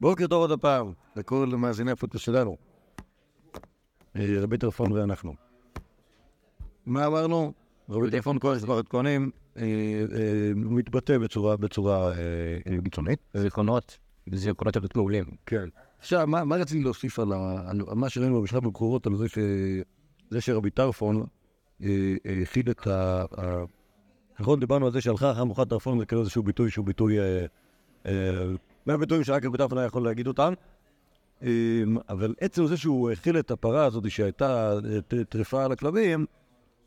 בוקר טוב עוד הפעם, לכל מאזיני הפודקאסט שלנו. אה, רבי טרפון ואנחנו. מה אמרנו? רבי טרפון כהנים, אה, אה, מתבטא בצורה, בצורה אה, קיצונית. זיכרונות, זיכרונות יותר מעולים. כן. עכשיו, מה, רציתי להוסיף על, מה שראינו בשלב המקורות, על זה, שרבי טרפון אה, אה, הכיל את. ה- נכון, דיברנו על זה שהלכה אחר מוחת טרפון זה כאילו איזשהו ביטוי שהוא ביטוי... מהביטויים שרק היה יכול להגיד אותם. אה, אבל עצם זה שהוא הכיל את הפרה הזאת שהייתה טריפה על הכלבים,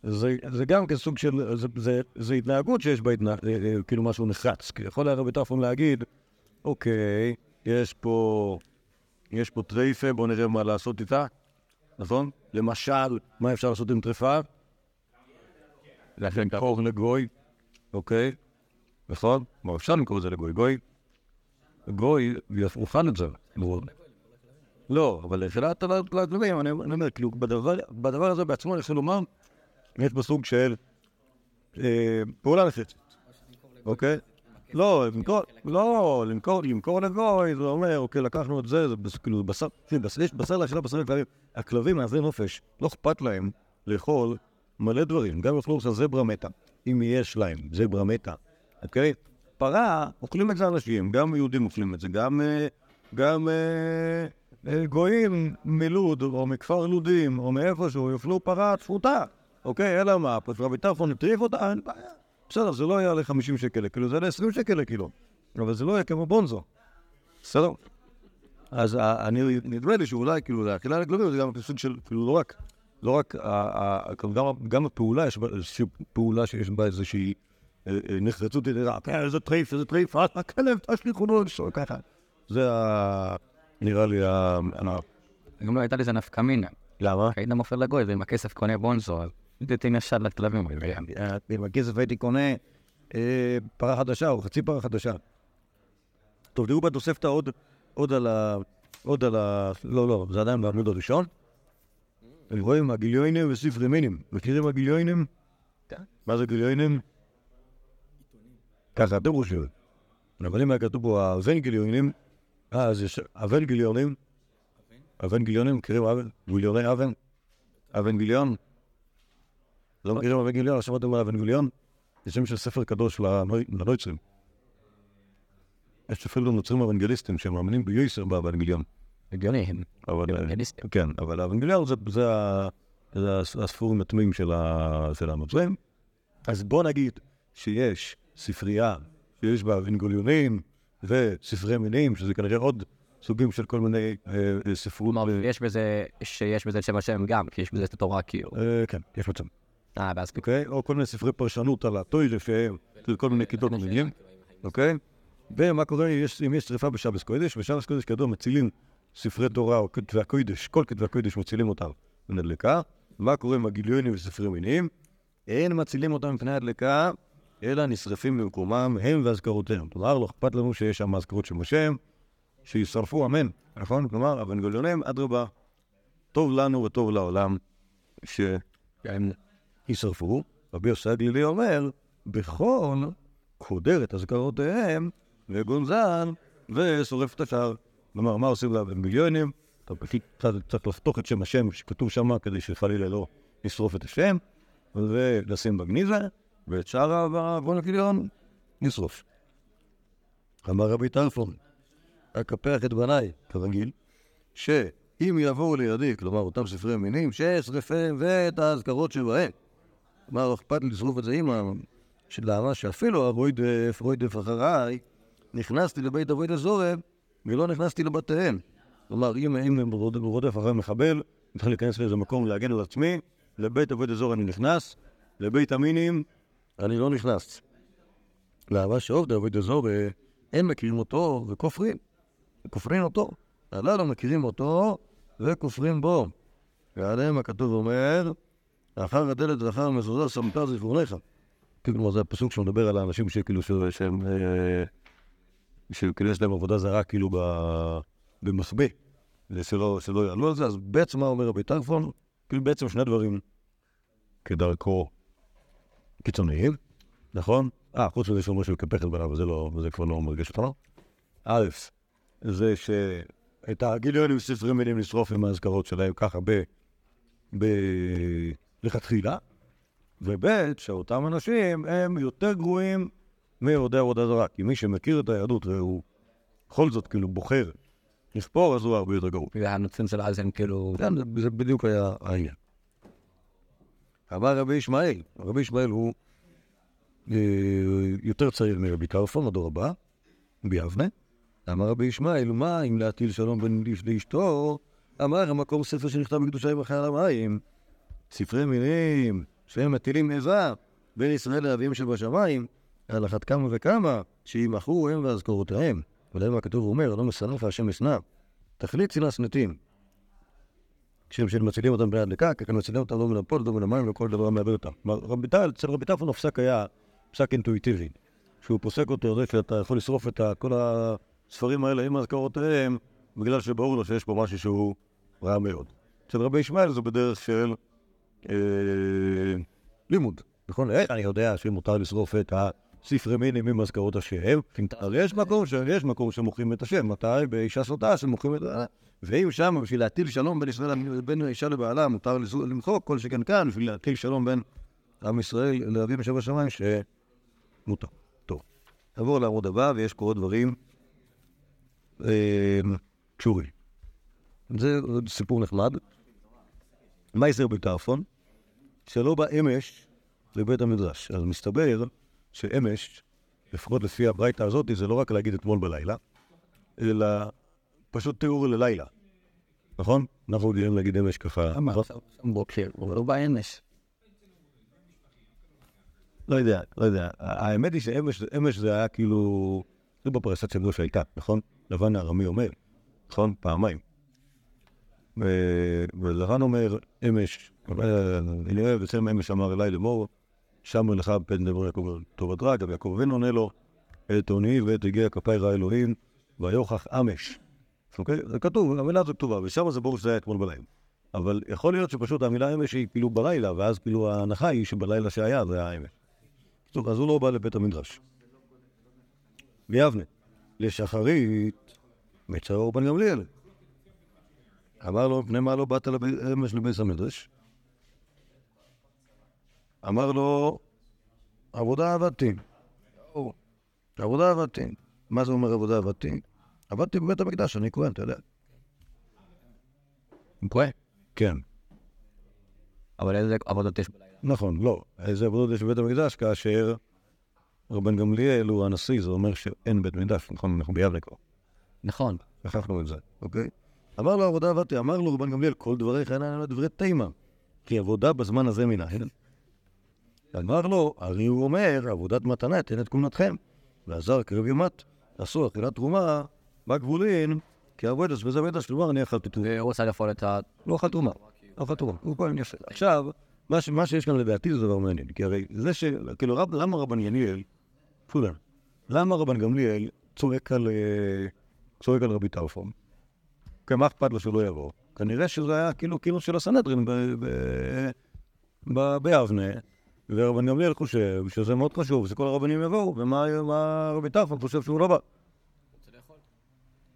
זה, זה גם כסוג של, זה, זה, זה התנהגות שיש בה התנה, אה, אה, כאילו משהו נחרץ. כי יכול היה רבי טרפון להגיד, אוקיי, יש פה, יש פה טרייפה, בואו נראה מה לעשות איתה, נכון? למשל, מה אפשר לעשות עם טריפה? למכור לגוי, אוקיי? נכון? מה אפשר למכור את זה לגוי? גוי, גוי יאכל את זה. לא, אבל לחילת הכלבים, אני אומר, כאילו, בדבר, הזה בעצמו, אני יכול לומר, יש בו סוג של אה, פעולה נחרצת, אוקיי? לא, למכור, לא, למכור, למכור לגוי, זה אומר, אוקיי, לקחנו את זה, זה כאילו בשר, בס- יש בשר לאכילה בשר לכלבים. הכלבים מעזי נופש, לא אכפת להם לאכול מלא דברים, גם יאכלו עכשיו זברה מתה, אם יש להם זברה מתה, אוקיי? פרה, אוכלים את זה אנשים, גם יהודים אוכלים את זה, גם, אה, גם אה, אה, גויים מלוד, או מכפר לודים, או מאיפשהו, יאכלו פרה צפותה, אוקיי? אלא מה, פשוט רבי טרפון הטריף אותה, אין בעיה. בסדר, זה לא יעלה 50 שקל לקילו, זה יעלה 20 שקל לקילו, אבל זה לא יהיה כמו בונזו, בסדר? אז ה- אני, נדמה לי שאולי, כאילו, האכילה לכלבים זה גם סוג של, כאילו, לא רק, לא רק, ה- ה- כאילו, גם, הפעולה, יש פעולה שיש בה איזושהי אה, אה, נחרצות, אה, אה, איזה טריף, איזה טריף, אה, הכלב, תשליכו לו, לשאול ככה. זה. נראה לי ה... גם לא הייתה לזה נפקא מינה. למה? היית מופר לגוי ועם הכסף קונה בונזו, אז תתן ישר לכלבים. אה, עם הכסף הייתי קונה אה, פרה חדשה או חצי פרה חדשה. טוב, תראו בתוספתא עוד, עוד על ה... עוד על ה... לא, לא, זה עדיין בעמוד הראשון. רואים, הגיליונים וספרי מינים. מכירים הגיליונים? כן. מה זה גיליונים? ככה אתם חושבים. אבל אם היה כתוב פה אבן גיליונים, אה, אז יש. אבן גיליונים, מכירים? גיליוני אבן? גיליון? לא מכירים? לא שמעתם על אבן גיליון? זה שם של ספר קדוש לנוי- לנויצרים. יש אפילו נוצרים אוונגליסטים שמאמינים ביוסר באוונגליון. הגיוני, הם. אוונגליסטים. כן, אבל האוונגליון זה, הספורים הטמאים של, ה- של הנוצרים. אז בוא נגיד שיש ספרייה שיש בה אוונגליונים וספרי מינים, שזה כנראה עוד סוגים של כל מיני אה, אה, ספרות. כלומר, יש בזה, שיש בזה שם השם גם, כי יש בזה את התורה כאילו. אה, כן, יש מצב. אה, ואז אוקיי? או כל מיני ספרי פרשנות על הטוירה שהם, כל מיני כיתות מילים, אוקיי? ומה קורה יש- אם יש שרפה בשבס קודש, בשבס קודש כידוע מצילים ספרי תורה או כתבי הקודש, כל כתבי הקודש מצילים אותם מפני הדלקה. מה קורה עם הגיליונים וספרי מינים? אין מצילים אותם מפני הדלקה, אלא נשרפים במקומם הם ואזכרותיהם. כלומר, לא אכפת לנו שיש שם אזכרות של משה, שישרפו, אמן, נכון? כלומר, אבנגליונים, אדרבה, טוב לנו וטוב לעולם שהם יישרפו. רבי יוסי הגלילי אומר, בכל קודר את אזכרותיהם וגונזן ושורף את השאר. כלומר, מה עושים לאבנגליונים? אתה פשוט צריך לחתוך את שם השם שכתוב שם כדי שחלילה לא נשרוף את השם, ולשים בגניזה, ואת שאר האבנגליון נשרוף. אמר רבי טרפון, אקפח את בניי, כרגיל, שאם יבואו לידי, כלומר אותם ספרי מינים, שאשרפם ואת האזכרות שבהם. מה לא אכפת לי לשרוף את זה עם ה... למה שאפילו הרוידף, רוידף אחריי, נכנסתי לבית אבוי דזורם ולא נכנסתי לבתיהם. כלומר, אם, הם רוד- רודף אחרי מחבל, אני צריך להיכנס לאיזה מקום להגן על עצמי, לבית אבוי דזורם אני נכנס, לבית המינים אני לא נכנס. למה שעובדי אבוי דזורם, הם מכירים אותו וכופרים. כופרים אותו. הללו מכירים אותו וכופרים בו. ועליהם הכתוב אומר, אחר הדלת ואחר המזוזה שמת זיכרוניך. כלומר, זה הפסוק שמדבר על האנשים שכאילו, שהם, אה, שכאילו יש להם עבודה זרה כאילו ב- במחבא, ושלא שלא יעלו על זה, אז בעצם מה אומר רבי טרפון? כאילו בעצם שני דברים כדרכו קיצוניים, נכון? אה, חוץ מזה שאומרים שהוא יקפח את בניו, וזה לא, כבר לא מרגש אותנו. א', זה שאת הגיליונים ספרי מילים לשרוף עם האזכרות שלהם ככה ב... ב... לכתחילה, וב' שאותם אנשים הם יותר גרועים מיורדי עבודה זרה, כי מי שמכיר את היהדות והוא בכל זאת כאילו בוחר לכפור, אז הוא הרבה יותר גרוע. והנוצרים של אז הם כאילו... כן, זה בדיוק היה העניין. אמר רבי ישמעאל, רבי ישמעאל הוא אה, יותר צעיר מרבי טרפון, הדור הבא, ביבנה. אמר רבי ישמעאל, מה אם להטיל שלום בין איש לאשתו? אמר המקום ספר שנכתב בקדושה עם החייל המים. ספרי מילים שהם מטילים איבה בין ישראל לאביהם שבשמיים, על אחת כמה וכמה שימחו הם ואזכורותיהם. ולהם הכתוב אומר, לא מסנף השם אשנא. תכלית שנאה שנאתים. כשהם שמצילים אותם ביד לקק, כאן מצילים אותם לא מן הפול, לא מן המים, לא כל דבר מאבד אותם. כלומר, אצל רבי טרפון הפסק היה פסק אינטואיטיבי, שהוא פוסק אותו, זה שאתה יכול לשרוף את כל הספרים האלה עם הזכרותיהם, בגלל שברור לו שיש פה משהו שהוא רע מאוד. אצל רבי ישמעאל זה בדרך של אה, לימוד, נכון? איך אני יודע שמותר לשרוף את הספרי מינים עם הזכרות השם? הרי יש מקום, ש... יש מקום שמוכרים את השם, מתי? באישה סוטה שמוכרים את ואם שם בשביל להטיל שלום בין ישראל, בין האישה לבעלה, מותר למחוק, כל שכן כאן, בשביל להטיל שלום בין עם ישראל לאביו משב השמיים, שמותר. טוב. נעבור לעמוד הבא, ויש פה עוד דברים אה, קשורים. זה סיפור נחמד. מה יעשה רבי טרפון? שלא בא אמש לבית המדרש. אז מסתבר שאמש, לפחות לפי הברייתא הזאת, זה לא רק להגיד אתמול בלילה, אלא פשוט תיאור ללילה. נכון? אנחנו יודעים להגיד אמש ככה. אמר, נכון? בוקר, הוא לא באמש. לא יודע, לא יודע. האמת היא שאמש אמש זה היה כאילו... זה בפרשת שבוע שהייתה, נכון? לבן הארמי אומר, נכון? פעמיים. ולבן אומר, אמש, אני אוהב, בצלם אמש אמר אליי לאמור, שמר לך פן דבר יעקב טובתך, גם יעקב אבינו עונה לו, את עוני ואת הגיע כפי רע אלוהים, ויוכח אמש. אוקיי? זה כתוב, המילה הזו כתובה, ושם זה ברור שזה היה אתמול בלילה. אבל יכול להיות שפשוט המילה אמש היא כאילו בלילה, ואז כאילו ההנחה היא שבלילה שהיה זה היה אמש. אז הוא לא בא לבית המדרש. ביבנה, לשחרית, מצאו בן גמליאל. אמר לו, מפני מה לא באת אמש לבית המדרש? אמר לו, עבודה עבדתי. עבודה עבדתי. מה זה אומר עבודה עבדתי? עבדתי בבית המקדש, אני כהן, אתה יודע. כהן. כן. אבל איזה עבודות יש בלילה? נכון, לא. איזה עבודות יש בבית המקדש כאשר רבן גמליאל הוא הנשיא, זה אומר שאין בית מקדש, נכון? אנחנו ביבנה כבר. נכון. שכחנו את זה, אוקיי? אמר לו עבודה עבדתי, אמר לו רבן גמליאל, כל דבריך אינם אלא דברי תימה, כי עבודה בזמן הזה מנהל. אמר לו, הרי הוא אומר, עבודת מתנה תן את כהונתכם, ועזר קרב יומת, עשו אכילת תרומה בגבולין, כי עבודס וזה בטח כלומר אני אכלתי תרומה. והוא רוצה לפעול את ה... לא אכל תרומה, לא אכל תרומה, הוא כהן יפה. עכשיו, מה שיש כאן לדעתי זה דבר מעניין, כי הרי זה ש... כאילו, למה רבן גמליאל, פולן, למה רבן גמליאל צועק על אה, צועק על רבי טרפון? כי מה אכפת לו שהוא לא יבוא? כנראה שזה היה כאילו כאילו של הסנהדרין ביבנה, ורבן גמליאל חושב שזה מאוד חשוב, שכל הרבנים יבואו, ומה מה רבי טרפון חושב שהוא לא בא.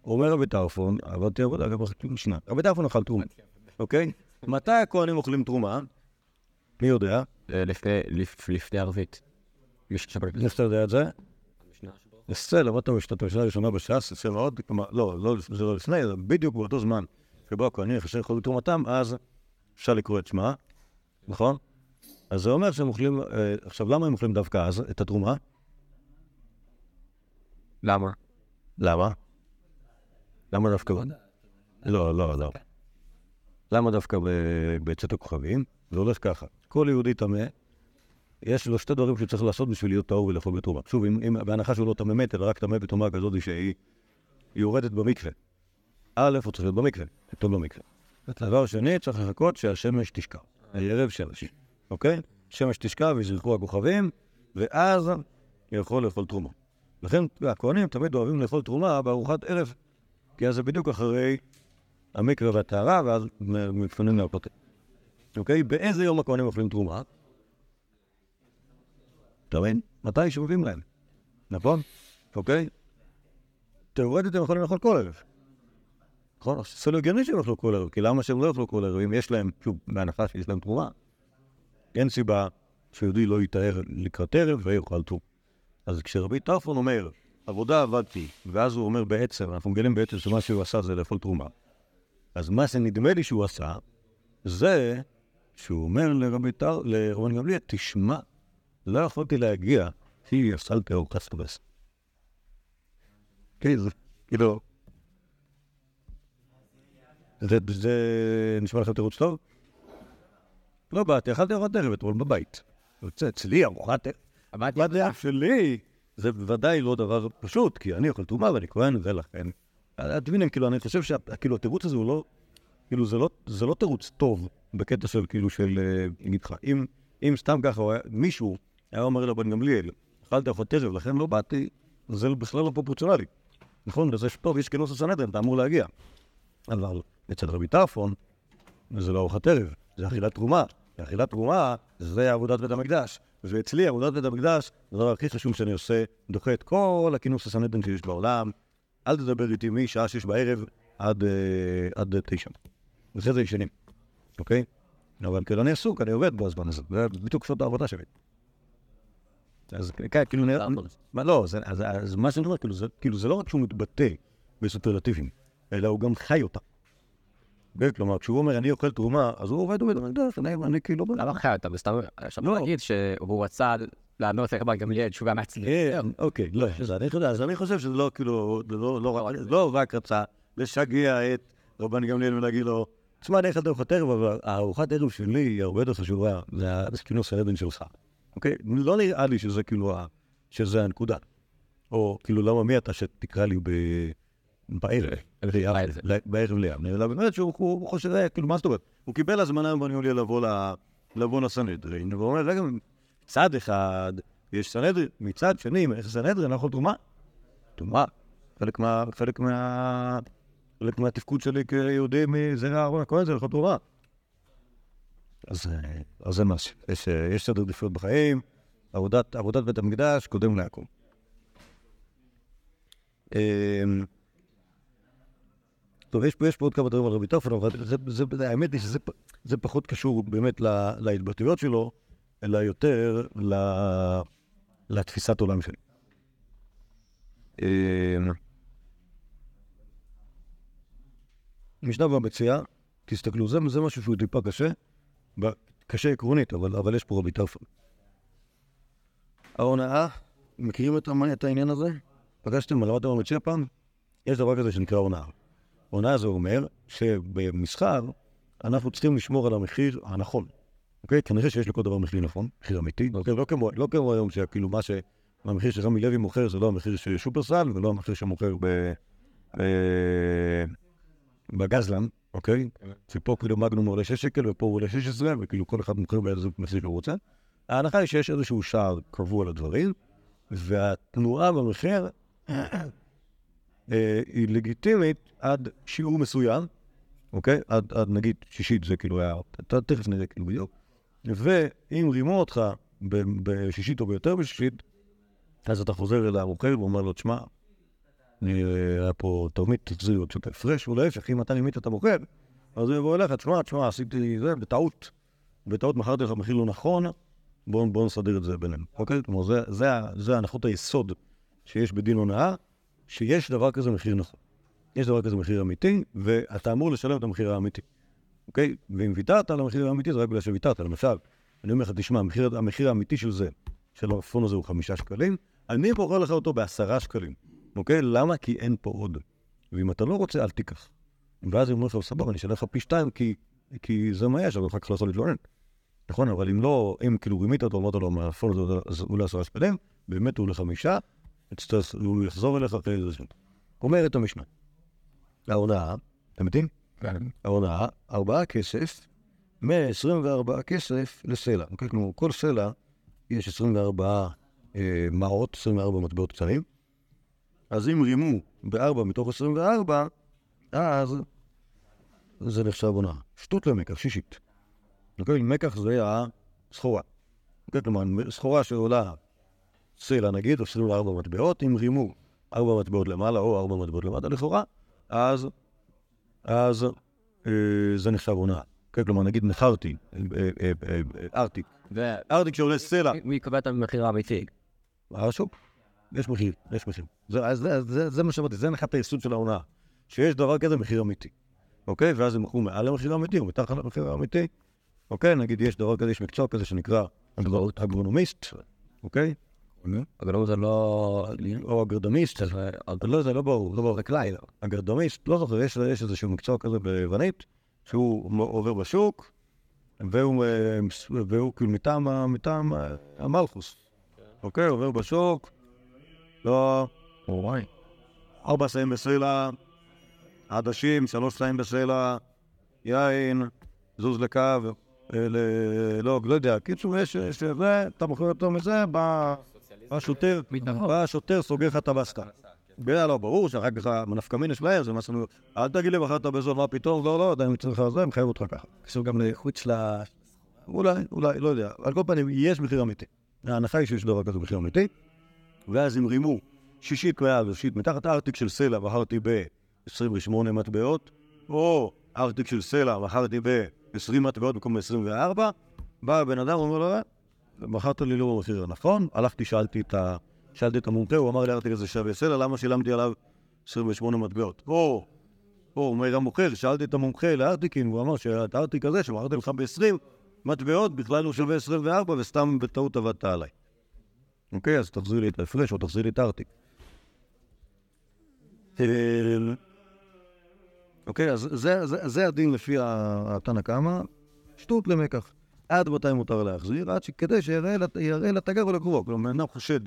אומר רבי טרפון, עבדתי עבודה, גם אכלתי משנה. רבי טרפון אכל תרומה, אוקיי? מתי הכהנים אוכלים תרומה? מי יודע? אה, לפני- לפ- לפני ערבית. איך אתה יודע את זה? אסצל, למדת במשנת המשנה הראשונה בש"ס, אצל מאוד, כלומר, לא, לא, זה לא לפני, זה בדיוק באותו זמן שבו הכהנים יחסר לאכול תרומתם, אז אפשר לקרוא את שמה, נכון? אז זה אומר שהם אוכלים, אה, עכשיו, למה הם אוכלים דווקא אז את התרומה? למה? למה? למה דווקא... לא, לא, לא. למה דווקא בצאת הכוכבים? זה הולך ככה. כל יהודי טמא, יש לו שתי דברים שהוא צריך לעשות בשביל להיות טהור ולאכול בתרומה. שוב, אם, אם, בהנחה שהוא לא טמא מת, אלא רק טמא בטומאה כזאת שהיא היא יורדת במקווה. א', הוא צריך להיות במקווה, טוב במקווה. דבר שני, צריך לחכות שהשמש תשקע. ערב שמש, אוקיי? שמש תשקע ויזרחו הכוכבים, ואז יכול לאכול תרומה. לכן הכהנים תמיד אוהבים לאכול תרומה בארוחת ערב, כי אז זה בדיוק אחרי המקווה והטהרה, ואז מתפנים להפות. אוקיי? באיזה יום הכהנים אוכלים תרומה? אתה מבין? מתי שמביאים להם, נכון? אוקיי? תיאורטית הם יכולים לאכול כל ערב. נכון? זה לא הגיוני שהם יאכלו כל ערב, כי למה שהם לא יאכלו כל ערב? אם יש להם, שוב, בהנחה שיש להם תרומה, אין סיבה שיהודי לא יטהר לקראת ערב ויאכל טור. אז כשרבי טרפון אומר, עבודה עבדתי, ואז הוא אומר בעצם, אנחנו מגלים בעצם שמה שהוא עשה זה לאכול תרומה, אז מה שנדמה לי שהוא עשה, זה שהוא אומר לרבי טר, לרבן גמליאל, תשמע, לא יכולתי להגיע, כי אסלתי ארוחת סטרס. כן, זה, כאילו... זה, זה נשמע לכם תירוץ טוב? לא באתי, אכלתי ארוחת ערב אתמול בבית. אצלי ארוחת ערב. אמרתי, שלי, זה בוודאי לא דבר פשוט, כי אני אוכל תרומה ואני כהן, ולכן... אתם מבינים, כאילו, אני חושב שכאילו, התירוץ הזה הוא לא... כאילו, זה לא, זה לא תירוץ טוב בקטע של, כאילו, של... אה, נגיד לך, אם, אם סתם ככה מישהו היה אומר לבן גמליאל, אכלתי ארוחת ערב, לכן לא באתי, זה בכלל לא פרופורציונלי. נכון? וזה טוב, יש כינוס הסנהדרין, אתה אמור להגיע. אבל אצל רבי טרפון, זה לא ארוחת ערב, זה אכילת תרומה. אכילת תרומה זה עבודת בית המקדש. ואצלי עבודת בית המקדש, זה הדבר הכי חשוב שאני עושה, דוחה את כל הכינוס הסנהדרין שיש בעולם. אל תדבר איתי משעה שש בערב עד, אה, עד תשע. ואחרי זה ישנים, אוקיי? אבל כאילו אני עסוק, אני עובד בזמן הזה, זה בדיוק שעות העבודה שלי. אז כאילו נראה... מה, לא, אז, מה שאני אומר, כאילו זה, כאילו זה לא רק שהוא מתבטא בסופרלטיבים, אלא הוא גם חי אותה. כלומר, כשהוא אומר, אני אוכל תרומה, אז הוא עובד עובד, אני אני, כאילו... למה חי אותה? בסתם, אפשר לא. להגיד שהוא רצה לענות לרבן גמליאל תשובה. כן, אוקיי, לא, אז אני חושב- אז אני חושב שזה לא, כאילו, לא- לא רק- לא רק רצה לשגע את רבן גמליאל ולהגיד לו, תשמע, אני אכלתי ארוחת ערב, אבל הארוחת ערב שלי היא הרבה יותר חשובה, זה הכינוס הסנהדרין שלך, אוקיי? לא נראה לי שזה כאילו, שזה הנקודה. או כאילו, למה מי אתה שתקרא לי ב- בערב, בערב. ל- בערב לים? אלא באמת שהוא הוא- הוא חושב, אה, כאילו, מה זאת אומרת? הוא קיבל הזמנה מבני יוליה לבוא לסנהדרין, והוא אומר, רגע, מצד אחד יש סנהדרין, מצד שני, איך סנהדרין, אנחנו תרומה. תרומה. חלק מה... חלק מה... חלק מהתפקוד שלי כיהודי מזרע אהרון הכהן זה לאכול תרומה. אז, אה, אז זה. יש, אה, יש סדר עדיפויות בחיים, עבודת, עבודת בית המקדש קודם להכל. טוב, יש פה, יש פה עוד כמה דברים על רבי טרפון, אבל זה, זה, זה, האמת היא שזה פחות קשור באמת לה, להתבטאויות שלו, אלא יותר ל, לתפיסת עולם שלי. אמ, משנה במציאה, תסתכלו, זה, זה משהו שהוא טיפה קשה, קשה עקרונית, אבל, אבל יש פה רבי טרפון. ההונאה, מכירים את, העניין הזה? פגשתם, למדתם במציאה פעם? יש דבר כזה שנקרא הונאה. הונאה זה אומר שבמסחר אנחנו צריכים לשמור על המחיר הנכון. אוקיי? כנראה שיש לכל דבר מחיר נכון, מחיר אמיתי. אוקיי? לא, כמו, לא כמו היום שכאילו מה שהמחיר שרמי לוי מוכר זה לא המחיר של שופרסל ולא המחיר שמוכר ב... בגזלן, אוקיי? שפה כאילו מגנום עולה 6 שקל ופה הוא עולה 16 וכאילו כל אחד מוכר באיזה מחיר שהוא רוצה. ההנחה היא שיש איזשהו שער קבוע לדברים והתנועה במחיר היא לגיטימית עד שיעור מסוים, אוקיי? עד, עד נגיד שישית זה כאילו היה, ת- תכף נראה כאילו בדיוק. ואם רימו אותך בשישית או ביותר בשישית, אז אתה חוזר אל המוכר ואומר לו, תשמע, אה, היה פה תרמית, תחזיר עוד קצת הפרש, או להפך, אם אתה רימית את המוכר, אז הוא יבוא אליך, תשמע, תשמע, עשיתי זה בטעות. בטעות מכרתי לך מחיר לא נכון, בואו בוא נסדר את זה בינינו, אוקיי? כלומר, זה הנחות היסוד שיש בדין הונאה, שיש דבר כזה מחיר נכון. יש דבר כזה מחיר אמיתי, ואתה אמור לשלם את המחיר האמיתי, אוקיי? ואם ויתרת על המחיר האמיתי, זה רק בגלל שוויתרת. למשל, אני אומר לך, תשמע, המחיר, המחיר האמיתי של זה, של הרפון הזה הוא חמישה שקלים, אני מוכר לך אותו בעשרה שקלים, אוקיי? למה? כי אין פה עוד. ואם אתה לא רוצה, אל תיקח. ואז הם אומרים לך, סבבה, אני אשלם לך פי שתיים, כי, כי זה מה יש, אבל אחר כך לא יכול להתלונן. נכון, אבל אם לא, אם כאילו רימית אותו, אמרת לו, מהפון הזה הוא לעשרה שקלים, באמת הוא לחמישה, הוא יחזור אליך אחרי איזה שנים. אומרת המשנה, ההונאה, אתם יודעים? ההונאה, ארבעה כסף, 124 כסף לסלע. אוקיי? כלומר, כל סלע יש 24 אה, מעות, 24 מטבעות קטנים. אז אם רימו בארבע מתוך 24, אז זה נחשב הונאה. שטות למקח, שישית. אוקיי? מקח זה הסחורה. אוקיי? כלומר, סחורה שעולה סלע נגיד, 24 מטבעות, אם רימו ארבע מטבעות למעלה או ארבע מטבעות למטה לכאורה, אז, אז אה, זה נחשב הונאה. כן, כלומר, נגיד מכרתי אה, אה, אה, ארטיק, ארטיק שעולה סלע, מי קובע את המחיר האמיתי? השוק, יש מחיר, יש מחיר. זה, מה שאמרתי, זה נחת היסוד של ההונאה. שיש דבר כזה מחיר אמיתי, אוקיי? ואז הם מכרו מעל המחיר האמיתי או מתחת למחיר האמיתי, אוקיי? נגיד יש דבר כזה, יש מקצוע כזה שנקרא אגר- אגרונומיסט, אוקיי? אבל זה לא... או אגרדמיסט, לא, זה לא ברור, לא ברור. חקלאי, אגרדמיסט, לא זוכר, יש, יש איזשהו מקצוע כזה ביוונית, שהוא עובר בשוק, והוא, אה, כאילו מטעם, המלכוס, אוקיי? עובר בשוק, לא, וואי. ארבע שאים בסלע, עדשים, שלוש שאים בסלע, יין, זוז לקו, אה, לא, לא יודע, קיצור, יש, יש, זה, אתה מוכר יותר מזה, בא בא שוטר, בא השוטר, סוגר לך את הבסטה. בגלל לא, ברור שאחר כך הנפקא מינה שלהם זה מה שאנחנו... אל תגיד לי מכרת בזול, מה פתאום, לא, לא, אם צריך זה, מחייב אותך ככה. קשור גם לאיכות של ה... אולי, אולי, לא יודע. על כל פנים, יש מחיר אמיתי. ההנחה היא שיש דבר כזה מחיר אמיתי, ואז הם רימו שישית מעל ושישית מתחת ארטיק של סלע, מכרתי ב-28 מטבעות, או ארטיק של סלע, מכרתי ב-20 מטבעות במקום ב-24, בא הבן אדם, אומר לו, "אה, מכרת לי לא במחיר הנכון, הלכתי, שאלתי את, ה... שאלתי את המומחה, הוא אמר לי, ארטיק הזה שווה סלע, למה שילמתי עליו 28 מטבעות? או, או, אומר המוכר, שאלתי את המומחה לארטיקים, הוא אמר שאת הארטיק הזה, שמכרתי לך ב-20 מטבעות, בכלל הוא שווה 24, וסתם בטעות עבדת עליי. אוקיי, אז תחזיר לי את ההפרש, או תחזיר לי את הארטיק. אה, אוקיי, אז זה, זה, זה הדין לפי התנא קמא, שטות למקח. עד מתי מותר להחזיר? עד שכדי שיראה לת- יראה לתגר ולקרובו. כלומר, אדם חושד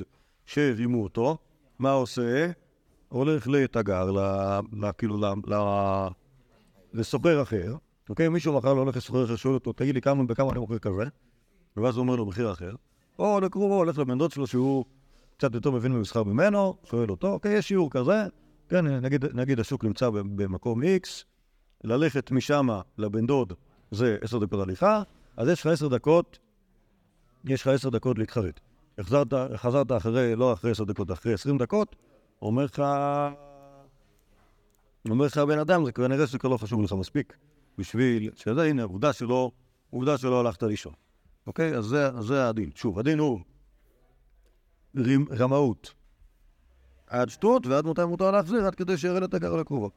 שהרימו אותו, מה עושה? הולך לתגר, כאילו, לסוחר אחר, אוקיי? מישהו מחר לא הולך לסוחר אחר, שואל אותו, תגיד לי כמה, בכמה אני מוכר כזה? ואז הוא אומר לו מחיר אחר. או לקרובו, הולך לבן דוד שלו שהוא קצת יותר מבין במסחר ממנו, שואל אותו, אוקיי, יש שיעור כזה, כן, נגיד, נגיד השוק נמצא במקום X, ללכת משם לבן דוד זה עשר דקות הליכה, אז יש לך עשר דקות, יש לך עשר דקות להתחרט. החזרת, חזרת אחרי, לא אחרי עשר דקות, אחרי עשרים דקות, אומר לך, אומר לך הבן אדם, זה כנראה שזה כבר לא חשוב לך מספיק בשביל שזה, הנה, עובדה שלא, עובדה שלא הלכת לישון. אוקיי? אז זה, אז זה הדין. שוב, הדין הוא רימ, רמאות עד שטות, ועד מתי מותר להחזיר, עד כדי שיראה לתגר לקרובו.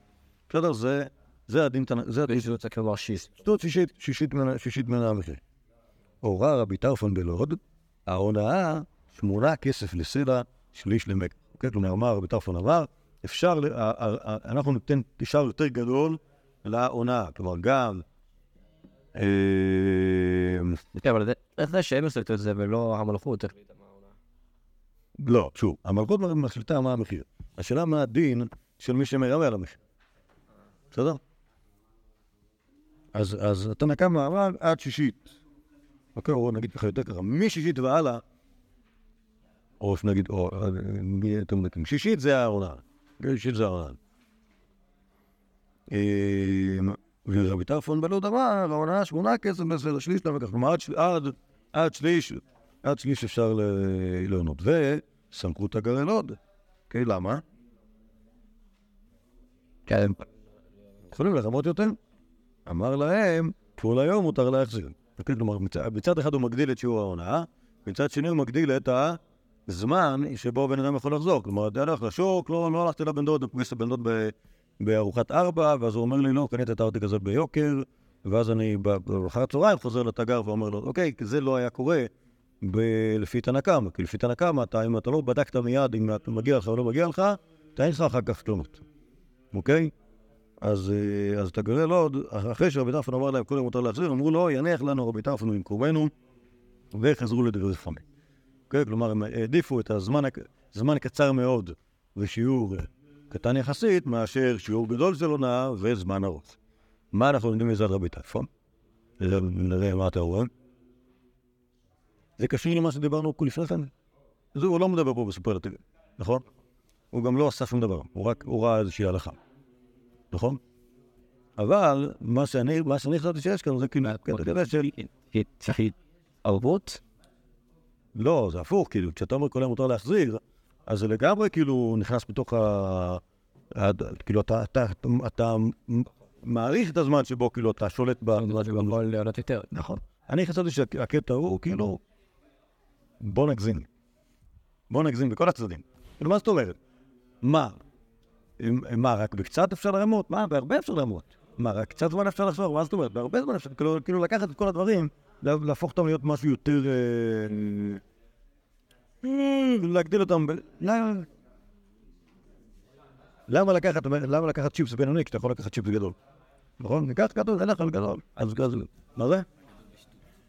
בסדר? זה, זה הדין, תנ- זה הדין זה יוצא כבר שיסט. שטות שישית, שישית מנה, המחיר. הורה רבי טרפון בלוד, ההונאה שמונה כסף לסלע, שליש למק. אוקיי? כלומר, אמר רבי טרפון אמר, אפשר, אנחנו ניתן שער יותר גדול להונאה. כלומר, גם... אה, כן, אבל זה שהם עושים את זה ולא המלכות? לא, שוב, המלכות מחליטה מה המחיר. השאלה מה הדין של מי שמרמה על המחיר. בסדר? אז, אז התנא קמא אמר עד שישית. אוקיי, או נגיד ככה יותר ככה, משישית והלאה, או נגיד, או אה, מי יותר מדקים, שישית זה ההונאה. שישית זה ההונאה. אה, ורבי טרפון בלוד אמר, ההונאה שמונה כסף בסדר, שליש. כלומר, עד, של- עד, עד שליש, עד שליש אפשר ל- להונות. וסמכות הגרלוד. אוקיי, למה? כן. יכולים לרמות יותר? אמר להם, כל היום מותר להחזיר. כלומר, מצד, אחד הוא מגדיל את שיעור ההונאה, מצד שני הוא מגדיל את הזמן שבו בן אדם יכול לחזור. כלומר, אתה הולך לשוק, לא, לא הלכתי לבן דוד, פגשתי בן דוד בארוחת ארבע, ואז הוא אומר לי, לא, קנית את הארטיק הזה ביוקר, ואז אני באחר הצהריים חוזר לתגר ואומר לו, אוקיי, זה לא היה קורה ב- לפי קמא, כי לפי תנא קמא, אם אתה לא בדקת מיד אם מגיע לך או לא מגיע לך, אתה אין לך אחר כך תלונות, אוקיי? אז, אה, אז אתה גולה לו, אחרי שרבי טרפון אמר להם, כל יום מותר להחזיר, אמרו לו, יניח לנו רבי טרפון במקומנו, וחזרו לדברי חכמים. אוקיי? כלומר, הם העדיפו את הזמן, זמן קצר מאוד ושיעור קטן יחסית, מאשר שיעור גדול של הונאה וזמן ארוך. מה אנחנו לומדים על רבי טרפון? נראה- מה אתה רואה. זה קשור למה שדיברנו לפני כן. זה, הוא לא מדבר פה בסופרלטיבים, נכון? הוא גם לא עשה שום דבר, הוא רק הוא ראה איזושהי הלכה. נכון? אבל מה שאני, מה שאני חשבתי שיש כאן זה כאילו כזה של... צריך ערבות? לא, זה הפוך, כאילו, כשאתה אומר כל היום מותר להחזיר, אז זה לגמרי כאילו נכנס בתוך ה... כאילו אתה, אתה, אתה, מעריך את הזמן שבו כאילו אתה שולט ב... זה יכול לעלות יותר. נכון. אני חשבתי שהקטע הוא כאילו, בוא נגזים. בוא נגזים בכל הצדדים. מה זאת אומרת? מה? מה, רק בקצת אפשר לרמות? מה, בהרבה אפשר לרמות. מה, רק קצת זמן אפשר לחזור? מה זאת אומרת? בהרבה זמן אפשר, כאילו, כאילו לקחת את כל הדברים, לה- להפוך אותם להיות משהו יותר... אה, אה, להגדיל אותם ב... למה- לקחת, למה לקחת צ'יפס בינוני כשאתה יכול לקחת צ'יפס גדול? נכון? ניקח גדול, אין לך גדול. אז מה זה?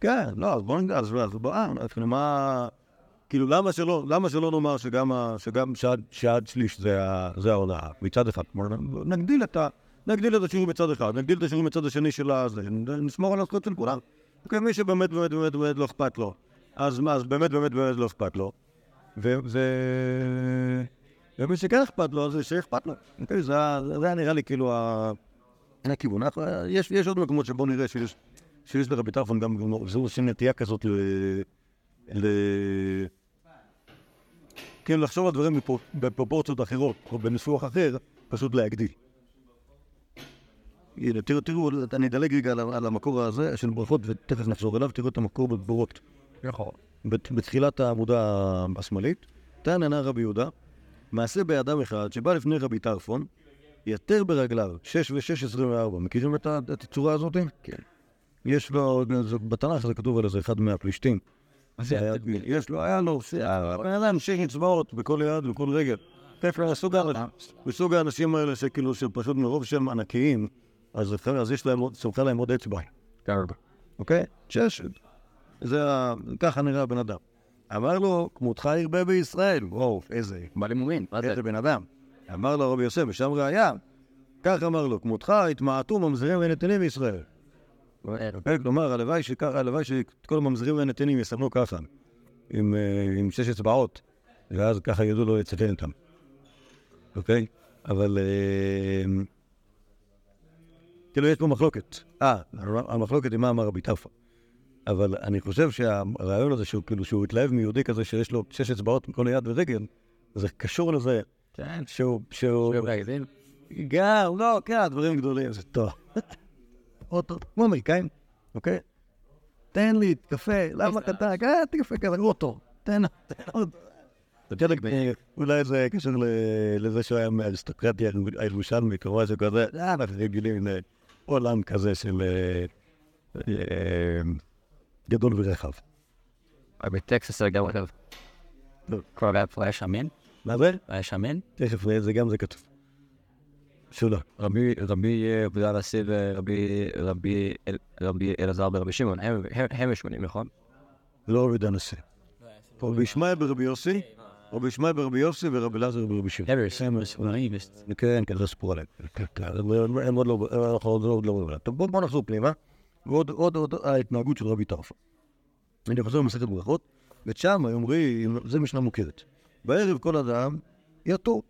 כן, לא, אז בוא נגיד, אז בוא, אה, כאילו מה... כאילו, למה שלא, למה שלא נאמר שגם, ה- שגם שעד, שעד שליש זה, ה- זה ההונאה, מצד אחד. כלומר, נגדיל את ה... נגדיל את השיעור מצד אחד, נגדיל את השיעור מצד השני של הזה, נשמור על הזכויות של כולם. אוקיי, מי שבאמת באמת באמת באמת לא אכפת לו, אז מה, אז באמת באמת באמת לא אכפת לו. ו... ו... ומי שכן אכפת לו, אז שאכפת לו. אוקיי, זה, זה היה נראה לי כאילו ה... הכיוון. אנחנו- יש, עוד מקומות שבו נראה שיש, לרבי טרפון גם, זו נטייה כזאת ל... כן, לחשוב על דברים בפר- בפרופורציות אחרות, או בניסוח אחר, פשוט להגדיל. הנה, תראו, תראו, אני אדלג רגע על, המקור הזה של ברכות, ותכף נחזור אליו, תראו את המקור בבורות. נכון. בת- בתחילת העמודה השמאלית, נא רבי יהודה, מעשה באדם אחד שבא לפני רבי טרפון, יתר ברגליו, שש ושש עשרים וארבע. מכירים את הצורה הזאת? כן. יש לו, בתנ"ך זה כתוב על איזה אחד מהפלישתים. היה- יש לו, היה לו, בן אדם שש אצבעות בכל יד ובכל רגל. מסוג האנשים- מסוג האנשים האלה שכאילו, שפשוט מרוב שהם ענקיים, אז יש להם, עוד- צומחה להם עוד אצבע. אוקיי? שש. זה. ככה נראה הבן אדם. אמר לו, כמותך ירבה בישראל. וואו, איזה, מומין, מה זה? איזה בן אדם. אמר לו רבי יוסף, ושם ראיה. כך אמר לו, כמותך התמעטו ממזרים ונתינים בישראל. אוקיי? כלומר, הלוואי שככה, הלוואי שאת כל הממזרים והנתינים יסמנו ככה, עם, אה, עם שש אצבעות, ואז ככה ידעו לו לצטט אותם. אוקיי? אבל... אה, כאילו, יש פה מחלוקת. אה, המחלוקת היא מה אמר רבי טרפה. אבל אני חושב שהרעיון הזה שהוא כאילו שהוא התלהב מיהודי כזה שיש לו שש אצבעות מכל יד ורגל, זה קשור לזה כן. שהוא... שהוא... ברגלים. גם, לא, כן, דברים גדולים, זה טוב. אוטו, כמו אמריקאים, אוקיי? תן לי קפה, למה קטן? כן, קפה כזה, אוטו, תן, אוטו. אולי זה קשור לזה שהוא היה מהאריסטוקרטיה הירושלמית או משהו כזה, אה, אנחנו רגילים לעולם כזה של אה, אה, גדול ורחב. בטקסס זה. טוב. כבר היה שמן? מה זה? היה שמן? תכף, זה גם זה כתוב. שולה. רבי, רבי עובדיה הנשיא ורבי רבי רבי אלעזר ברבי שמעון, הם- הם הם שמונים, נכון? לא רבי דנסי. רבי ישמעאל ברבי יוסי, רבי ישמעאל ברבי יוסי ורבי אלעזר ברבי שמעון. הם שמונים, יש- כן, כן, זה סיפור עליהם. כן, כן, הם עוד לא, אנחנו עוד לא- עוד לא. טוב, בואו בואו נחזור פנימה. ועוד עוד עוד ההתנהגות של רבי טרפה. אני חוזר למסכת ברכות, ושם אומרים, זה משנה מוכרת. בערב כל אדם יתור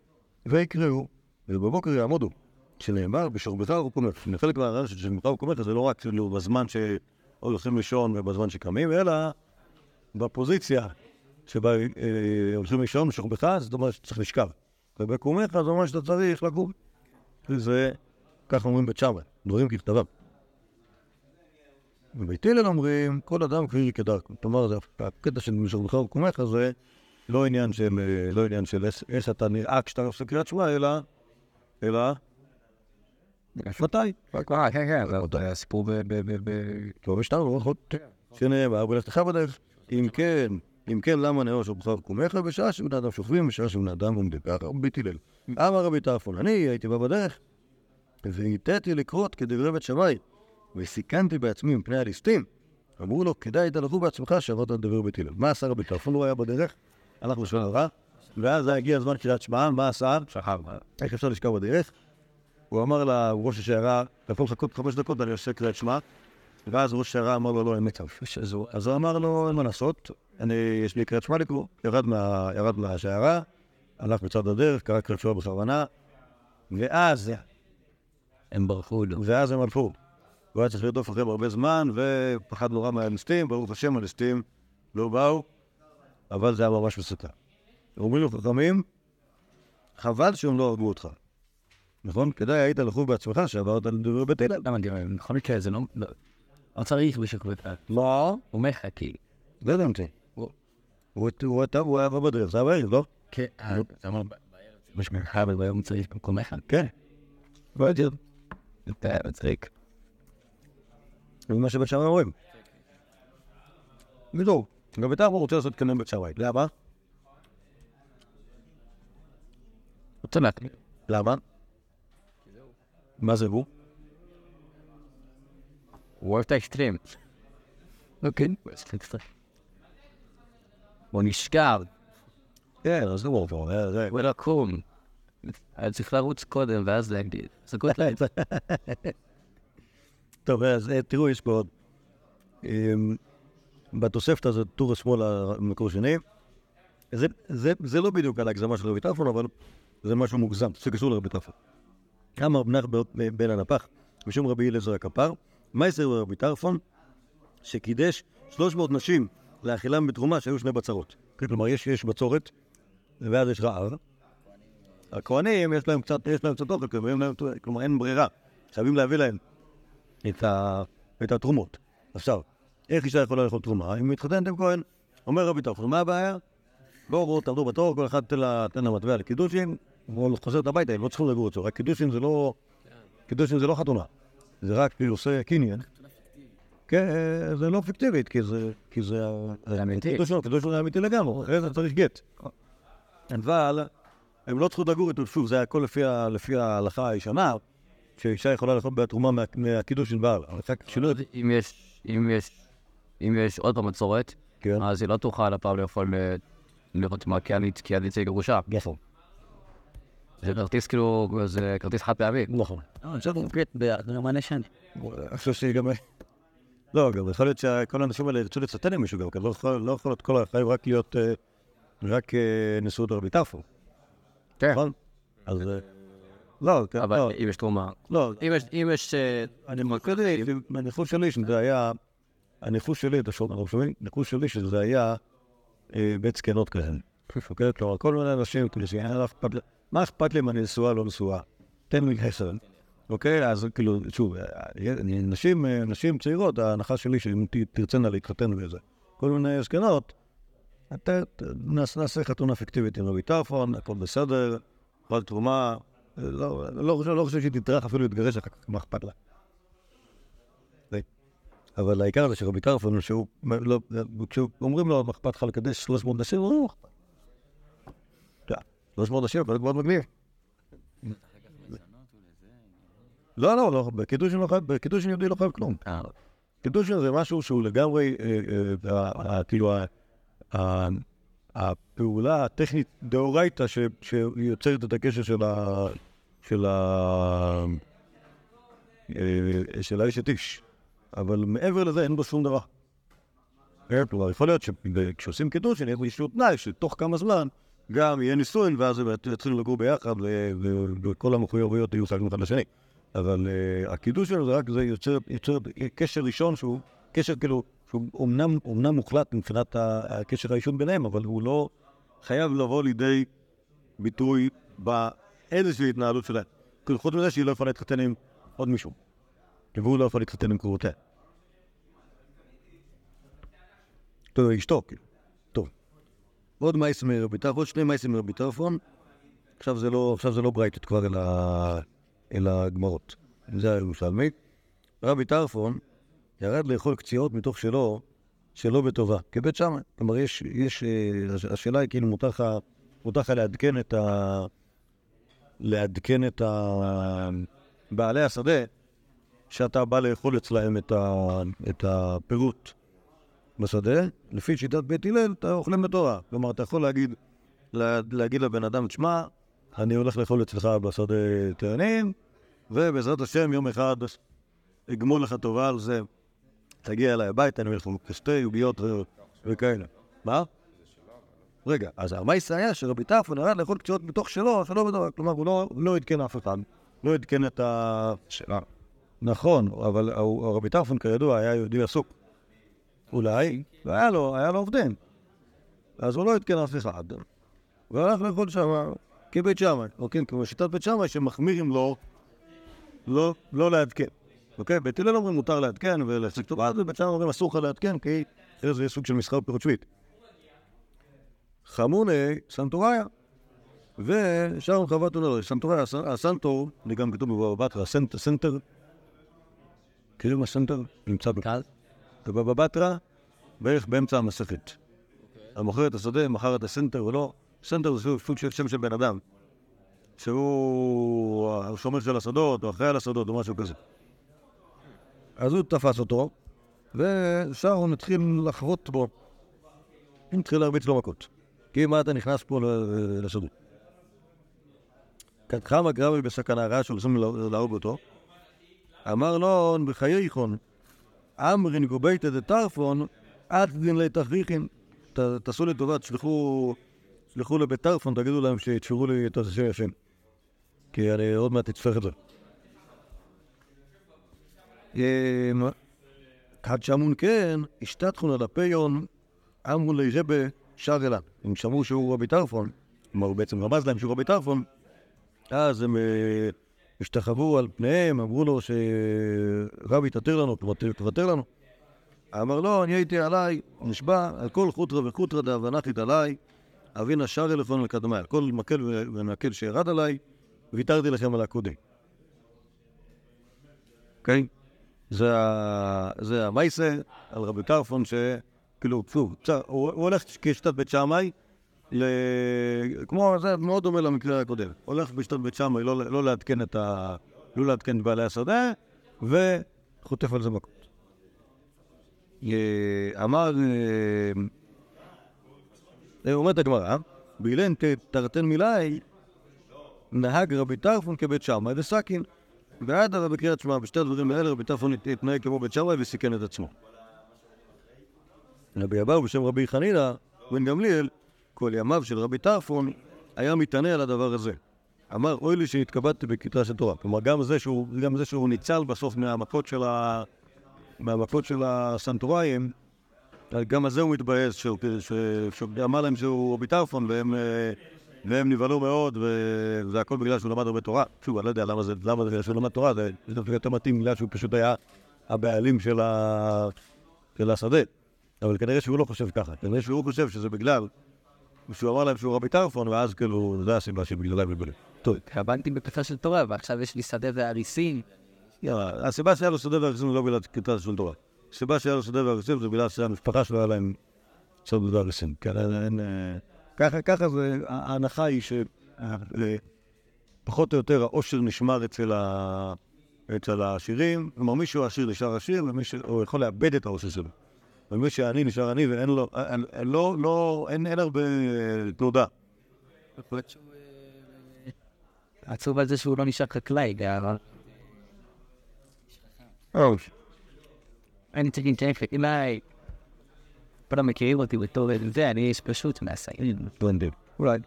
ויקראו, ובבוקר יעמודו. שנאמר, בשוכבך וקומך. חלק מהרעיון של שוכבך וקומך זה לא רק כאילו בזמן שהולכים לישון ובזמן שקמים, אלא בפוזיציה שבה אה, הולכים לישון בשוכבך, זאת אומרת שצריך לשכב. ובקומך זה אומר שאתה צריך לקום. זה, ככה אומרים בית שמאי, דברים ככתבם. בבית הלל אומרים, כל אדם כפי כדרכו. כלומר, הקטע של משוכבך וקומך זה לא עניין של, אה, לא איך- איך אתה נראה כשאתה עושה קריאת שמע, אלא, אלא, מתי? אה, כן, כן, זה עוד היה סיפור ב... ב- ב- ב- טוב, יש לנו ברכות שנאמר, ולכתך בדרך. אם כן, אם כן, למה נאמר שוכבך וקומך בשעה שבני אדם שוכבים, בשעה שבני אדם עומדים. ככה בית הלל. אמר רבי טרפון, אני הייתי בא בדרך, והיטאתי לקרות כדברי בית שמאי, וסיכנתי בעצמי מפני הליסטים. אמרו לו, כדאי תלכו בעצמך שעברת על דברי בית הלל. מה עשה רבי טרפון? הוא היה בדרך, הלך לשון הרע, ואז הגיע הזמן קריאת שמע, מה עשה? שכב. איך אפשר לשכב בדרך? הוא אמר לראש השיירה, יכול לחכות חמש דקות, אני עושה קריאת שמע. ואז ראש השיירה אמר לו, לא, אין מצב. אז הוא אמר לו, אין מה לעשות, יש לי קריאת שמע לקרוא. ירד, מה, ירד מהשיירה, הלך בצד הדרך, קרא קריאת שמע בכוונה, ואז, הם ברחו לו. ואז הם הלכו. הוא היה צריך לרדוף אחריהם הרבה זמן, ופחד נורא מהליסטים, ברוך השם, הליסטים לא באו, אבל זה היה ממש מסוכן. אומרים לו חכמים, חבל שהם לא הרגו אותך. נכון? כדאי היית לחוב בעצמך שעברת על דברי בית הלל. למה, תראה, בכל מקרה זה לא... לא לא צריך בשקול אחד. מה? הוא לך, כאילו. לא ידעתי. הוא- היה בדרך, זה היה בערב, לא? כן, אה, אתה אומר, בערב יש מרחב, וביום צריך במקום אחד. כן. בערב. אתה מצחיק. זה מה שבית שמאי אומרים. בדיוק. גם בית"ר הוא רוצה לעשות קנה בית שמאי. למה? רוצה להקריא. למה? מה זה הוא? הוא אוהב את האקסטרים. אוקיי. הוא נשכב, כן, אז הוא זה- זה- הוא לקום. היה צריך לרוץ קודם ואז להם. טוב, אז אה, תראו, יש פה עוד. אמ, בתוספתא זה טור השמאל המקור שני. זה, לא בדיוק על ההגזמה של רבי טרפון, אבל זה משהו מוגזם, זה קשור לרבי טרפון. אמר רב נחמן בן הנפח, בשם רבי אליעזר הכפר, מה יעשה רבי טרפון? שקידש 300 נשים לאכילם בתרומה שהיו שני בצרות. כלומר, יש, יש בצורת, ואז יש רעב. הכהנים, יש להם קצת, יש להם קצת אוכל, כלומר, אין ברירה. חייבים להביא להם את, ה, את התרומות. עכשיו, איך אישה יכולה לאכול תרומה? אם מתחתנת עם כהן, אומר רבי טרפון, מה הבעיה? בואו, בואו, תעמדו בתור, כל אחד תן לה מטבע לקידושין, והוא חוזרת הביתה, הם לא צריכים לגור אצלו, רק קידושין זה לא, קידושין זה לא חתונה, זה רק כאילו עושה קניין. כן, זה לא פיקטיבית, כי זה, כי זה, זה אמיתי. קידושין, זה אמיתי לגמרי, אחרי זה צריך גט. אבל הם לא צריכות לגור איתו, שוב, זה הכל לפי, ההלכה הישנה, שאישה יכולה לאכול בתרומה מה- מהקידושין. אבל שלא... אם יש, אם יש, אם יש עוד פעם מצורת, כן. אז היא לא תוכל הפעם לאכול אה, לראות מה כי אני גרושה. נכון. זה כרטיס כאילו, זה כרטיס חד פעמי. נכון. עכשיו הוא קריט במענה שני. אני חושב שגם... לא, גם יכול להיות שכל האנשים האלה ירצו לצטט עם מישהו גם, כי לא יכול לא יכול להיות כל החיים רק להיות... אה, רק אה, נשואות טרפו, כן. נכון? אז... אה, לא, כן, אבל לא, אם יש תרומה. לא, אם יש, אם יש... אני מרקד לי, הניחוש שלי שזה היה... הניחוש שלי, אתה שומע, אנחנו שומעים? הניחוש שלי שזה היה בית זקנות כאלה. אוקיי? כלומר, כל מיני אנשים, כאילו, שאין לך אכפת... מה אכפת לי אם אני נשואה לא נשואה? תן לי חסר. אוקיי? אז כאילו, שוב, אה, נשים, אה, נשים צעירות, ההנחה שלי שאם תרצנה להתחתן וזה. כל מיני זקנות, נעשה חתונה פיקטיבית עם רבי טרפון, הכל בסדר, כל תרומה, אה, לא לא חושב- לא חושב שהיא תטרח אפילו להתגרש אחר כך, מה אכפת לה? אבל העיקר זה שרבי טרפון, לא, כשאומרים לו, מה אכפת לך לקדש 300 נשים, הוא "לא, 300 נשים, אבל מאוד מגניב. לא, לא, לא, בקידושין לא בקידושין יהודי לא חייב כלום. אה, קידושין זה משהו שהוא לגמרי, אה, אה, כאילו, הפעולה הטכנית דאורייתא שיוצרת את הקשר של ה... של ה... של האשת איש. אבל מעבר לזה אין בו שום דבר. כלומר, יכול להיות שכשעושים קידושין יהיה איזשהו תנאי שתוך כמה זמן גם יהיה נישואין ואז הם יתחילו לגור ביחד וכל המחויבויות יהיו חייבים אחד לשני. אבל uh, הקידושין זה רק, זה יוצר, יוצר קשר ראשון שהוא קשר כאילו, שהוא אומנם, אומנם מוחלט מבחינת הקשר האישון ביניהם, אבל הוא לא חייב לבוא לידי ביטוי באיזושהי התנהלות שלהם. כאילו, חוץ מזה שהיא לא יכולה להתחתן עם עוד מישהו. והוא לא יכול להתחתן עם קרובותיה. טוב, אשתו, כאילו. טוב. עוד מייס מרבי טרפון, עוד שני מייסים מרבי טרפון. עכשיו זה לא, עכשיו זה לא ברייתות כבר, אלא, אלא גמרות. זה הירושלמי. רבי טרפון ירד לאכול קציעות מתוך שלו, שלא בטובה, כבית שמאי. כלומר, יש, יש, אה, הש- השאלה היא כאילו, מותר לך, מותר לך לעדכן את ה... לעדכן את ה... בעלי השדה, שאתה בא לאכול אצלהם את, ה... את הפירוט בשדה, לפי שיטת בית הלל, אתה אוכלים בתורה. כלומר, אתה יכול להגיד, לה, להגיד לבן אדם, תשמע, אני הולך לאכול אצלך בשדה תאנים, ובעזרת השם יום אחד אגמול לך טובה על זה. תגיע אליי הביתה, אני הולך לך שתי עוגיות ו- וכאלה. מה? רגע, אז המייסה היה שרבי טרפון ירד לאכול קציעות מתוך שלו, שלא בדבר, כלומר, הוא לא, הוא לא עדכן אף אחד. לא עדכן את ה... שאלה. נכון, אבל רבי טרפון כידוע היה יהודי עסוק. אולי, והיה לו, היה לו עובדים. אז הוא לא עדכן אף אחד. והלך לאכול שם כבית שמאי, אוקיי? כמו שיטת בית שמאי שמחמירים לו לא, לא לעדכן. אוקיי? בית הלל אומרים מותר לעדכן ולהחזיק טובה, אז בבית שמאי אומרים אסור לך לעדכן כי זה סוג של מסחר פירות שביעית. חמוני סנטוריה. ושם חוות עולה, סנטוריה, הסנטור, זה גם כתוב בבבא בתרא, הסנטר, מכירים מה סנטר? נמצא קל? בבבא בתרא, בערך באמצע המסכת. המוכר את השדה, מכר את הסנטר ולא. סנטר זה סוג של שם של בן אדם, שהוא השומר של השדות, או אחראי על השדות, או משהו כזה. אז הוא תפס אותו, ושאול התחיל לחבוט בו. הוא התחיל להרביץ לו מכות. כי מה אתה נכנס פה לשדות? כתחם גרבי בסכנה רע שהולכים להרוג אותו. אמר לו, בחייכון, אמרין גובייתא דטרפון, עד דין לתכריכין. ת- תעשו לי טובה, תשלחו, תשלחו לבית טרפון, תגידו להם שיתפרו לי את השם יפים. כי אני עוד מעט אצטרך את זה. אמ, עד שאמון כן, השתתחון על הפיון, אמרו לי רבה שר אלן. הם שמעו שהוא רבי טרפון, כלומר הוא בעצם רמז להם שהוא רבי טרפון, אז הם אה, השתחוו על פניהם, אמרו לו שרבי תתר לנו, תוותר לנו. אמר לו, אני הייתי עליי, נשבע, על כל חוטרה וחוטרה דאבנחית עליי, אבינה שר אלפון לקדמי, על כל מקל ומקל שירד עליי, ויתרתי לכם על הקודם. אוקיי? זה, ה- זה המייסה על רבי טרפון, שכאילו, הוא, הולך כשיטת בית שמאי, ל... כמו, זה מאוד דומה למקרה הקודם. הולך בשיטת בית שמאי לא, לא לעדכן את ה... לא לעדכן את בעלי השדה, וחוטף על זה מכות. אה, אמר, אה, אומרת הגמרא, באילן ת- תרתן מילאי, נהג רבי טרפון כבית שמאי וסכין. ואדרבה בקריאת שמע, בשתי הדברים האלה רבי טרפון הת- התנהג כמו בית שמאי וסיכן את עצמו. רבי אבאו בשם רבי חנינא בן גמליאל, כל ימיו של רבי טרפון היה מתענה על הדבר הזה. אמר, אוי לי שהתקבצתי בכתרה של תורה. כלומר, גם זה שהוא, גם זה שהוא ניצל בסוף מהמכות של, ה... של הסנטוראים, גם על זה הוא מתבאס, שהוא- ש- שאמר להם שהוא רבי טרפון, והם, והם נבהלו מאוד, וזה הכל בגלל שהוא למד הרבה תורה. שוב, אני לא יודע למה זה, למה זה בגלל שהוא למד תורה, זה דווקא יותר מתאים בגלל שהוא פשוט היה הבעלים של, ה... של השדה. אבל כנראה שהוא לא חושב ככה, כנראה שהוא חושב שזה בגלל שהוא אמר להם שהוא רבי טרפון, ואז כאילו, זו הסיבה שבגללה הם מבלים. טוב, התכוונתי בפתחה של תורה, ועכשיו יש לי שדה ואריסים. יאללה, הסיבה שהיה לו שדה והרסים זה לא בגלל קטע של תורה. הסיבה שהיה לו שדה והרסים זה בגלל שהמשפחה שלו היה להם שדה והרסים. כן, אה, ככה, זה, ההנחה היא שפחות או יותר העושר נשמר אצל, ה, אצל העשירים, כלומר מי שהוא עשיר נשאר עשיר, ומי שהוא יכול לאבד את העושר שלו. ומי שעני נשאר עני ואין לו, אה, אה, לא, לא, אין, הרבה אה, תנודה. עצוב על זה שהוא לא נשאר חקלאי, אבל אני צריך להתערב חקלאי. כולם מכירים אותי בתור זה, אני איש פשוט. טרנדים. אולי.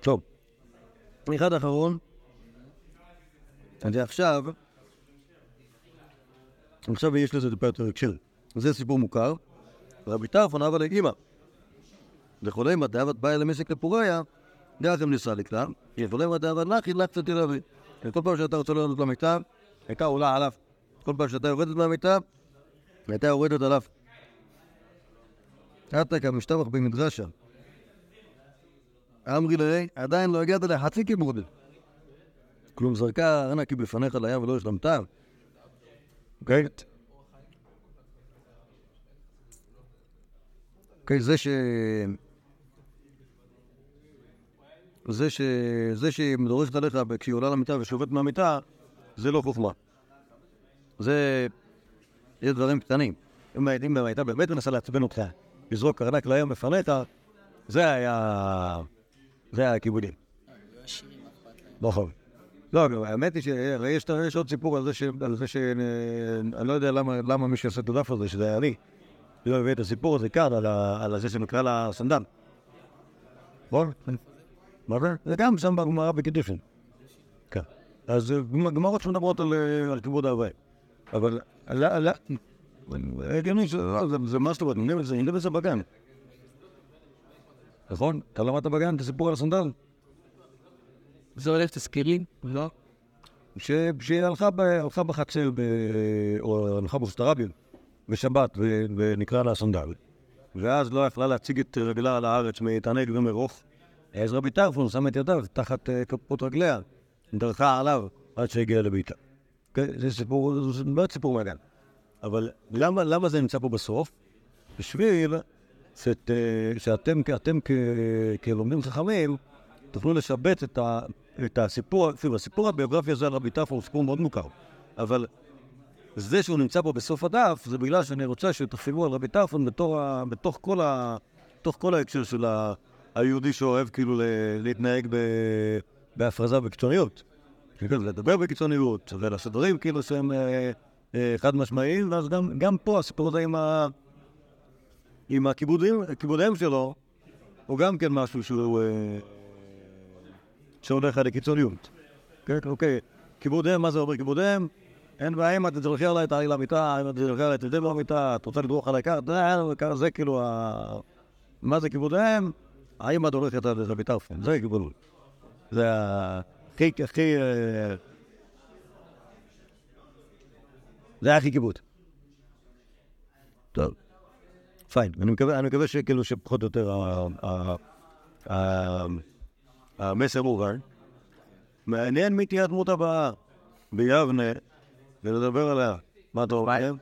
טוב. אחד אחרון. אז עכשיו, עכשיו יש לזה טיפה יותר הקשר. זה סיפור מוכר. רבי טרפון אבא לאמא. לחולי מדאבת בא אל המשק לפוריה, דרך הם ניסה לכלל. לחולי מדאבת לך, הדלקת תל אביב. כל פעם שאתה רוצה לרדת למיטה, הייתה עולה עליו. כל פעם שאתה יורדת מהמיטה, הייתה יורדת עליו. אתה כמשתבח במדרשה. אמרי לי, עדיין לא הגעת לחצי כיבורד. כלום זרקה כי בפניך לים ולא השלמתה. אוקיי? אוקיי, זה ש... זה ש... זה שהיא דורשת עליך כשהיא עולה למיטה ושוברת מהמיטה, זה לא חוכמה. זה... יש דברים קטנים. אם הייתה באמת מנסה לעצבן אותך, לזרוק ארנק לים בפניך, זה היה... זה היה הכיבודים. נכון. לא, האמת היא שיש יש עוד סיפור על זה ש... זה. אני לא יודע למה מי שעושה את הדף הזה, שזה היה לי. לא הביא את הסיפור הזה כאן, על. על זה שנקרא לה סנדן. נכון? מה זה? זה גם שם בגמרא בקידושין. כן. אז אה, גמ- גמרות שמדברות על, אה, על כיבוד ההווי. אבל... הגיוני לא, זה- מה זאת אומרת, נותנים את זה, נותנים את זה בגן. נכון? אתה למדת בגן את הסיפור על הסנדל? זה הולך תזכירים? לא? ש- שהיא הלכה, ב, הלכה בחצר, ב, או הלכה בסטרבים בשבת, ונקרא לה סנדל. ואז לא יכלה להציג את רגלה על הארץ מתענג ומרוך. אז רבי טרפון שם את ידיו תחת אה, כפות רגליה, דרכה עליו עד שהגיעה לביתה. כן, זה סיפור, זה באמת סיפור מהגן. אבל למה, למה זה נמצא פה בסוף? בשביל שאת, אה, שאתם, אתם כלומדים חכמים תוכלו לשבץ את, ה, את הסיפור, אפילו הסיפור הביוגרפי הזה על רבי טרפון הוא סיפור מאוד מוכר, אבל זה שהוא נמצא פה בסוף הדף, זה בגלל שאני רוצה שתחשבו על רבי טרפון בתור ה, בתוך כל, ה, בתוך כל ההקשר של ה, היהודי שאוהב כאילו להתנהג ב, בהפרזה ובקיצוניות. כאילו, לדבר בקיצוניות, ולעשות דברים כאילו שהם אה, אה, חד משמעיים, ואז גם, גם פה הסיפור הזה עם, ה, עם הכיבודים, כיבודיהם שלו, הוא גם כן משהו שהוא... אה, שהולך על הקיצוניות. כן, אוקיי. כיבוד אם, מה זה אומר כיבוד אם? אין בעיה אם את תלכי עליי, תעלי למיטה, אם את תלכי עליי, תדבר במיטה, את רוצה לדרוך עליי ככה, זה כאילו ה... מה זה כיבוד אם? האם את הולכת על רבי טרפון, זה כיבוד. זה הכי, הכי... אה, זה הכי כיבוד. טוב. פיין. אני מקווה, שכאילו שפחות או יותר המסר מובן. מעניין מי תהיה הדמות הבאה ביבנה, ולדבר עליה. מה אתה אומר?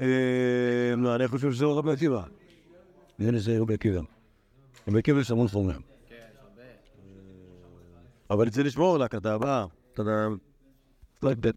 אה, לא, אני חושב שזה רבי עקיבא. נראה לי זה רבי עקיבא. רבי עקיבא יש המון חומר. אבל צריך לשמור לה, כתה